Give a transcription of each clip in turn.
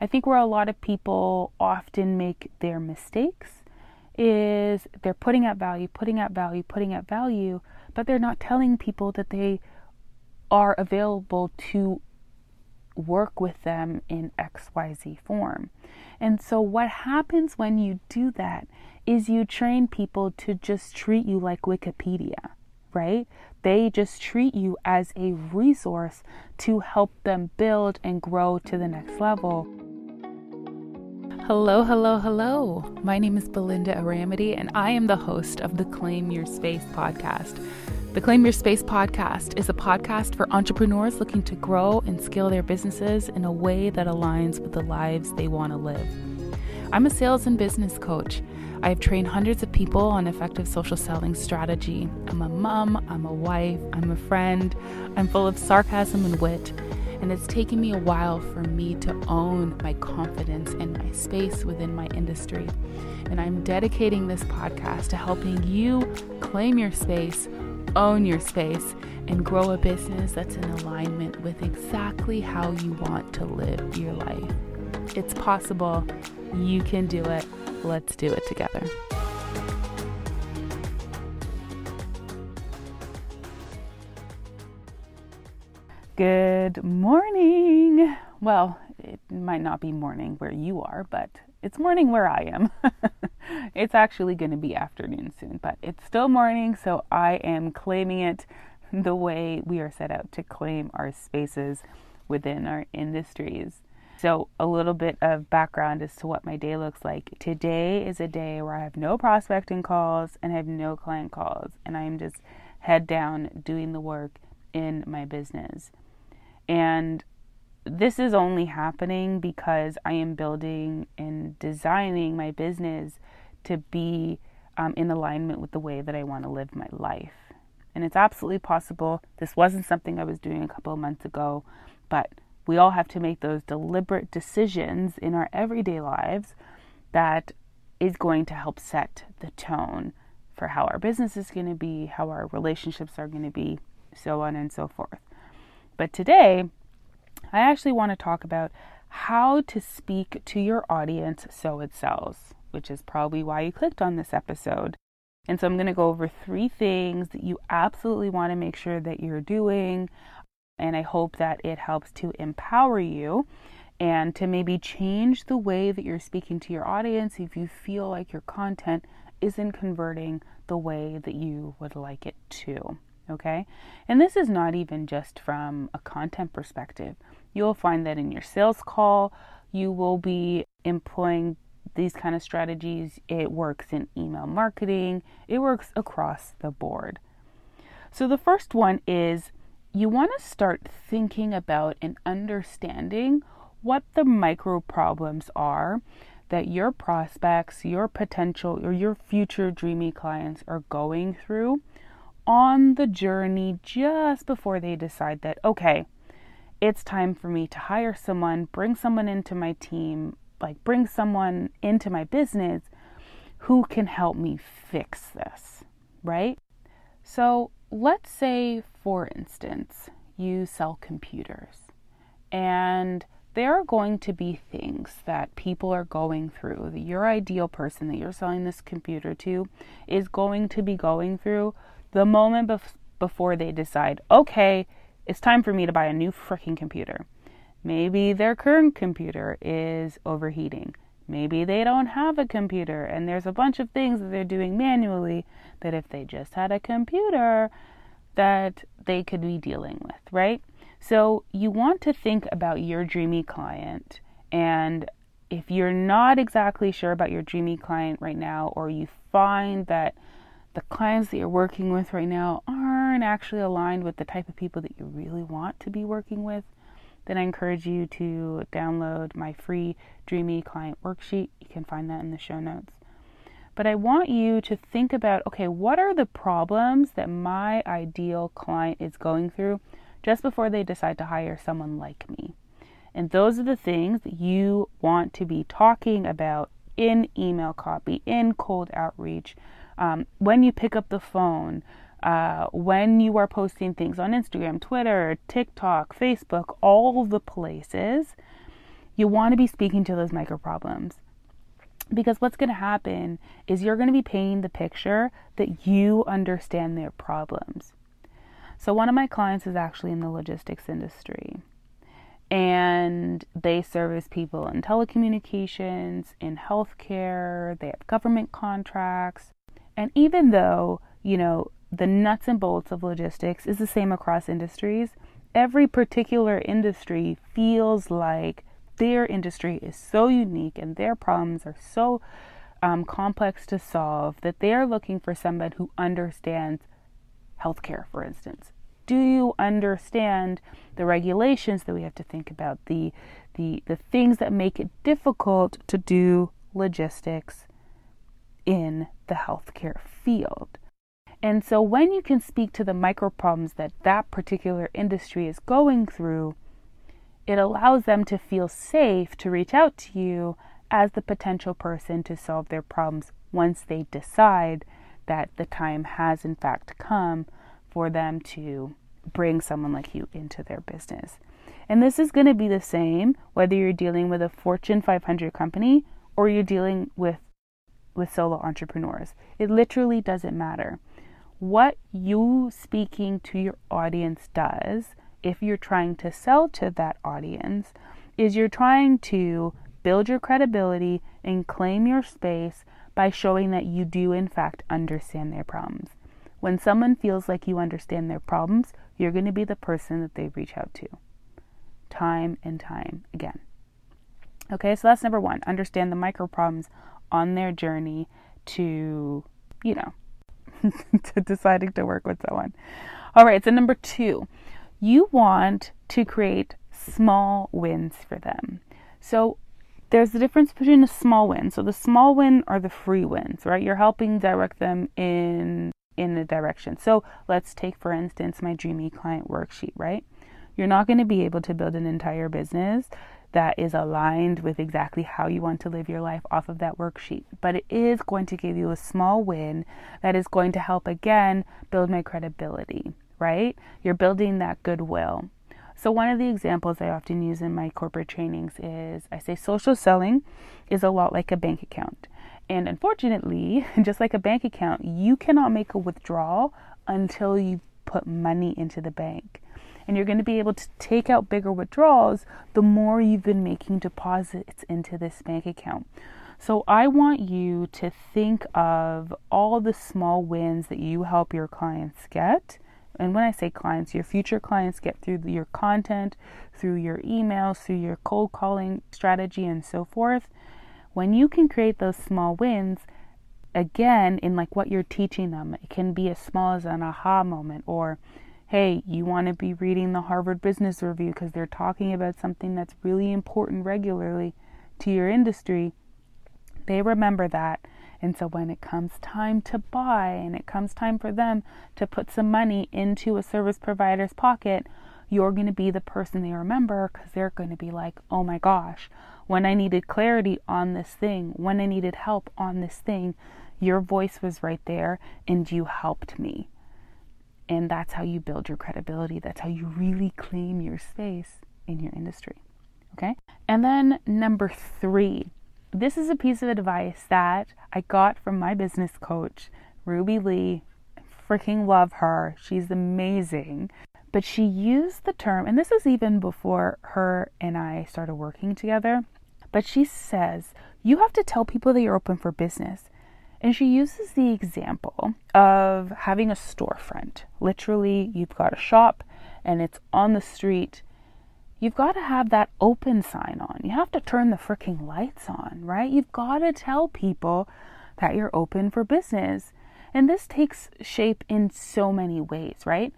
I think where a lot of people often make their mistakes is they're putting out value, putting out value, putting out value, but they're not telling people that they are available to work with them in XYZ form. And so, what happens when you do that is you train people to just treat you like Wikipedia, right? They just treat you as a resource to help them build and grow to the next level. Hello, hello, hello. My name is Belinda Aramity, and I am the host of the Claim Your Space podcast. The Claim Your Space podcast is a podcast for entrepreneurs looking to grow and scale their businesses in a way that aligns with the lives they want to live. I'm a sales and business coach. I have trained hundreds of people on effective social selling strategy. I'm a mom, I'm a wife, I'm a friend, I'm full of sarcasm and wit and it's taken me a while for me to own my confidence and my space within my industry. And I'm dedicating this podcast to helping you claim your space, own your space, and grow a business that's in alignment with exactly how you want to live your life. It's possible. You can do it. Let's do it together. Good morning. Well, it might not be morning where you are, but it's morning where I am. it's actually going to be afternoon soon, but it's still morning, so I am claiming it the way we are set out to claim our spaces within our industries. So, a little bit of background as to what my day looks like. Today is a day where I have no prospecting calls and I have no client calls, and I am just head down doing the work in my business. And this is only happening because I am building and designing my business to be um, in alignment with the way that I want to live my life. And it's absolutely possible. This wasn't something I was doing a couple of months ago, but we all have to make those deliberate decisions in our everyday lives that is going to help set the tone for how our business is going to be, how our relationships are going to be, so on and so forth. But today, I actually want to talk about how to speak to your audience so it sells, which is probably why you clicked on this episode. And so I'm going to go over three things that you absolutely want to make sure that you're doing. And I hope that it helps to empower you and to maybe change the way that you're speaking to your audience if you feel like your content isn't converting the way that you would like it to okay? And this is not even just from a content perspective. You'll find that in your sales call, you will be employing these kind of strategies. It works in email marketing, it works across the board. So, the first one is you want to start thinking about and understanding what the micro problems are that your prospects, your potential, or your future dreamy clients are going through on the journey just before they decide that, okay, it's time for me to hire someone, bring someone into my team, like bring someone into my business who can help me fix this, right? So let's say, for instance, you sell computers and there are going to be things that people are going through your ideal person that you're selling this computer to is going to be going through the moment bef- before they decide, okay, it's time for me to buy a new freaking computer. Maybe their current computer is overheating. Maybe they don't have a computer and there's a bunch of things that they're doing manually that if they just had a computer that they could be dealing with, right? So you want to think about your dreamy client and if you're not exactly sure about your dreamy client right now or you find that the clients that you're working with right now aren't actually aligned with the type of people that you really want to be working with, then I encourage you to download my free Dreamy Client Worksheet. You can find that in the show notes. But I want you to think about okay, what are the problems that my ideal client is going through just before they decide to hire someone like me? And those are the things that you want to be talking about in email copy, in cold outreach, um, when you pick up the phone, uh, when you are posting things on Instagram, Twitter, TikTok, Facebook, all the places, You want to be speaking to those micro problems. Because what's going to happen is you're going to be painting the picture that you understand their problems. So, one of my clients is actually in the logistics industry, and they service people in telecommunications, in healthcare, they have government contracts. And even though, you know, the nuts and bolts of logistics is the same across industries, every particular industry feels like their industry is so unique and their problems are so um, complex to solve that they are looking for somebody who understands healthcare, for instance. Do you understand the regulations that we have to think about, the the the things that make it difficult to do logistics in the healthcare field? And so when you can speak to the micro problems that that particular industry is going through, it allows them to feel safe to reach out to you as the potential person to solve their problems once they decide that the time has in fact come for them to bring someone like you into their business. And this is going to be the same whether you're dealing with a Fortune 500 company or you're dealing with with solo entrepreneurs. It literally doesn't matter. What you speaking to your audience does if you're trying to sell to that audience is you're trying to build your credibility and claim your space by showing that you do in fact understand their problems. When someone feels like you understand their problems, you're going to be the person that they reach out to. Time and time again. Okay, so that's number one. Understand the micro problems on their journey to, you know, to deciding to work with someone. All right, so number two, you want to create small wins for them. So there's the difference between a small win. So the small win are the free wins, right? You're helping direct them in in a direction. So let's take, for instance, my dreamy client worksheet, right? You're not going to be able to build an entire business that is aligned with exactly how you want to live your life off of that worksheet. But it is going to give you a small win that is going to help again build my credibility, right? You're building that goodwill. So, one of the examples I often use in my corporate trainings is I say social selling is a lot like a bank account. And unfortunately, just like a bank account, you cannot make a withdrawal until you put money into the bank. And you're going to be able to take out bigger withdrawals the more you've been making deposits into this bank account. So I want you to think of all the small wins that you help your clients get. And when I say clients, your future clients get through your content, through your emails, through your cold calling strategy, and so forth when you can create those small wins, again, in like what you're teaching them, it can be as small as an aha moment or, hey, you want to be reading the Harvard Business Review because they're talking about something that's really important regularly to your industry. They remember that. And so when it comes time to buy and it comes time for them to put some money into a service provider's pocket, you're going to be the person they remember because they're going to be like, oh my gosh, when I needed clarity on this thing, when I needed help on this thing, your voice was right there and you helped me. And that's how you build your credibility. That's how you really claim your space in your industry. Okay? And then number three, this is a piece of advice that I got from my business coach, Ruby Lee. Freaking love her. She's amazing. But she used the term, and this is even before her and I started working together. But she says, you have to tell people that you're open for business. And she uses the example of having a storefront. Literally, you've got a shop and it's on the street. You've got to have that open sign on. You have to turn the freaking lights on, right? You've got to tell people that you're open for business. And this takes shape in so many ways, right?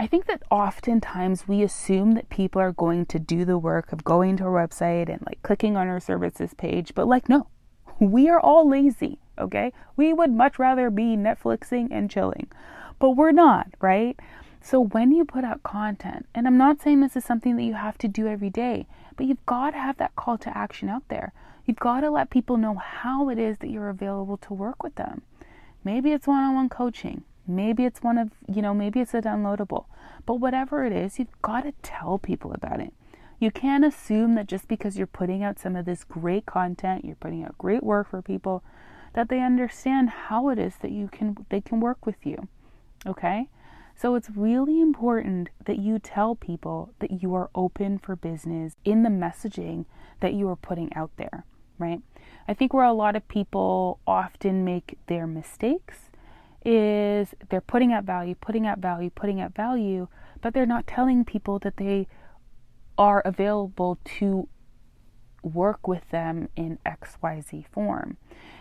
I think that oftentimes we assume that people are going to do the work of going to our website and like clicking on our services page, but like, no, we are all lazy, okay? We would much rather be Netflixing and chilling, but we're not, right? So when you put out content, and I'm not saying this is something that you have to do every day, but you've got to have that call to action out there. You've got to let people know how it is that you're available to work with them. Maybe it's one on one coaching. Maybe it's one of, you know, maybe it's a downloadable. But whatever it is, you've got to tell people about it. You can't assume that just because you're putting out some of this great content, you're putting out great work for people, that they understand how it is that you can they can work with you. Okay? So it's really important that you tell people that you are open for business in the messaging that you are putting out there, right? I think where a lot of people often make their mistakes is they're putting out value, putting out value, putting out value, but they're not telling people that they are available to work with them in XYZ form.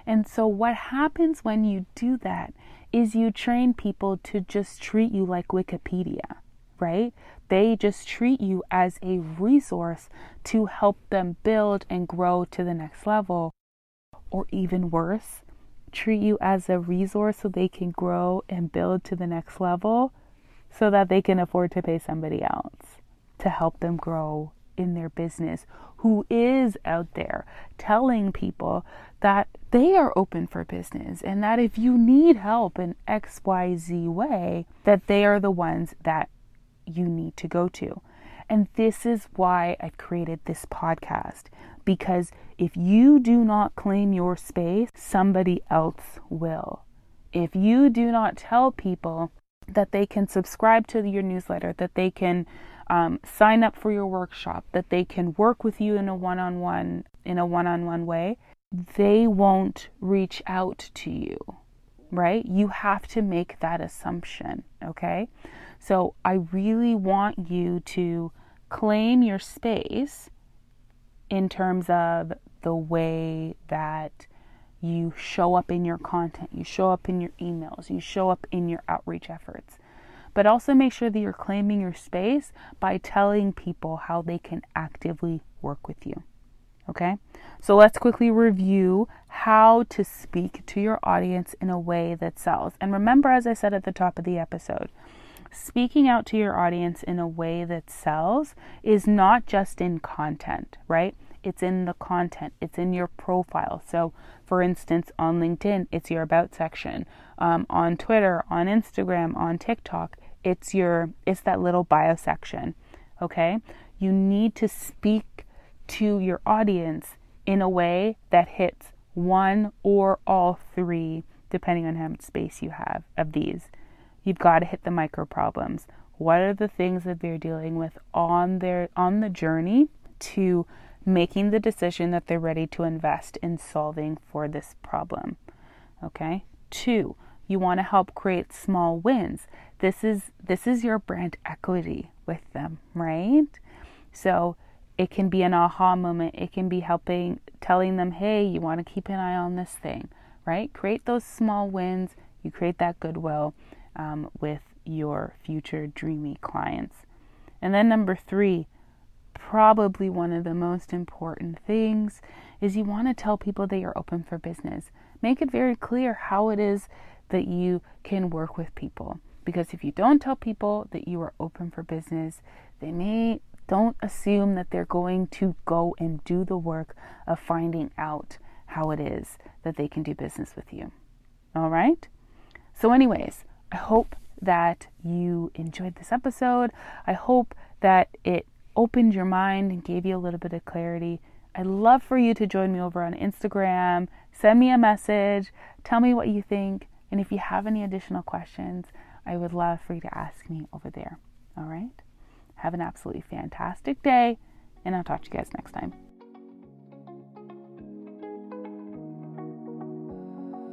And so, what happens when you do that is you train people to just treat you like Wikipedia, right? They just treat you as a resource to help them build and grow to the next level. Or even worse, treat you as a resource so they can grow and build to the next level so that they can afford to pay somebody else to help them grow in their business who is out there telling people that they are open for business and that if you need help in XYZ way, that they are the ones that you need to go to. And this is why I've created this podcast because if you do not claim your space, somebody else will. If you do not tell people that they can subscribe to your newsletter, that they can um, sign up for your workshop, that they can work with you in a one-on-one in a one-on-one way, they won't reach out to you, right? You have to make that assumption, okay? So I really want you to claim your space in terms of the way that you show up in your content, you show up in your emails, you show up in your outreach efforts but also make sure that you're claiming your space by telling people how they can actively work with you. Okay, so let's quickly review how to speak to your audience in a way that sells. And remember, as I said at the top of the episode, speaking out to your audience in a way that sells is not just in content, right? It's in the content, it's in your profile. So, for instance, on LinkedIn, it's your About section. Um, on Twitter, on Instagram, on TikTok, it's your it's that little bio section. Okay? You need to speak to your audience in a way that hits one or all three, depending on how much space you have of these. You've got to hit the micro problems. What are the things that they're dealing with on their on the journey to making the decision that they're ready to invest in solving for this problem. Okay? 2. You want to help create small wins. This is this is your brand equity with them, right? So it can be an aha moment. It can be helping telling them, "Hey, you want to keep an eye on this thing." Right? Create those small wins. You create that goodwill um, with your future dreamy clients. And then number three, probably one of the most important things is you want to tell people that you're open for business. Make it very clear how it is that you can work with people. Because if you don't tell people that you are open for business, they may don't assume that they're going to go and do the work of finding out how it is that they can do business with you. All right? So, anyways, I hope that you enjoyed this episode. I hope that it opened your mind and gave you a little bit of clarity. I'd love for you to join me over on Instagram. Send me a message. Tell me what you think. And if you have any additional questions, I would love for you to ask me over there. All right? Have an absolutely fantastic day, and I'll talk to you guys next time.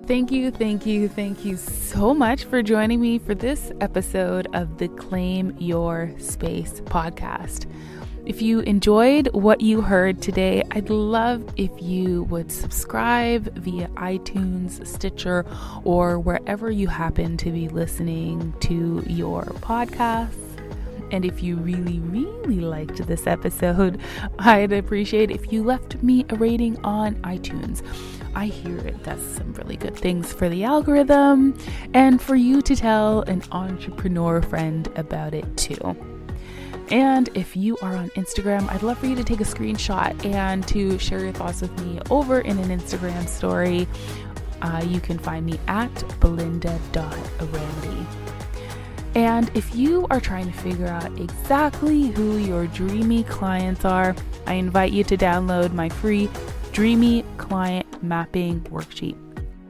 Thank you, thank you, thank you so much for joining me for this episode of the Claim Your Space podcast. If you enjoyed what you heard today, I'd love if you would subscribe via iTunes, Stitcher, or wherever you happen to be listening to your podcasts. And if you really, really liked this episode, I'd appreciate if you left me a rating on iTunes. I hear it does some really good things for the algorithm and for you to tell an entrepreneur friend about it too. And if you are on Instagram, I'd love for you to take a screenshot and to share your thoughts with me over in an Instagram story. Uh, you can find me at belinda.randy. And if you are trying to figure out exactly who your dreamy clients are, I invite you to download my free Dreamy Client Mapping Worksheet.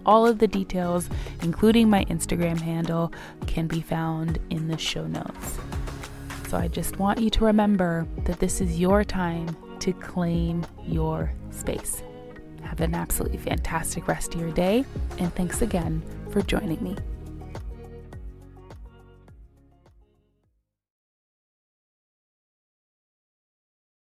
All of the details, including my Instagram handle, can be found in the show notes. So I just want you to remember that this is your time to claim your space. Have an absolutely fantastic rest of your day, and thanks again for joining me.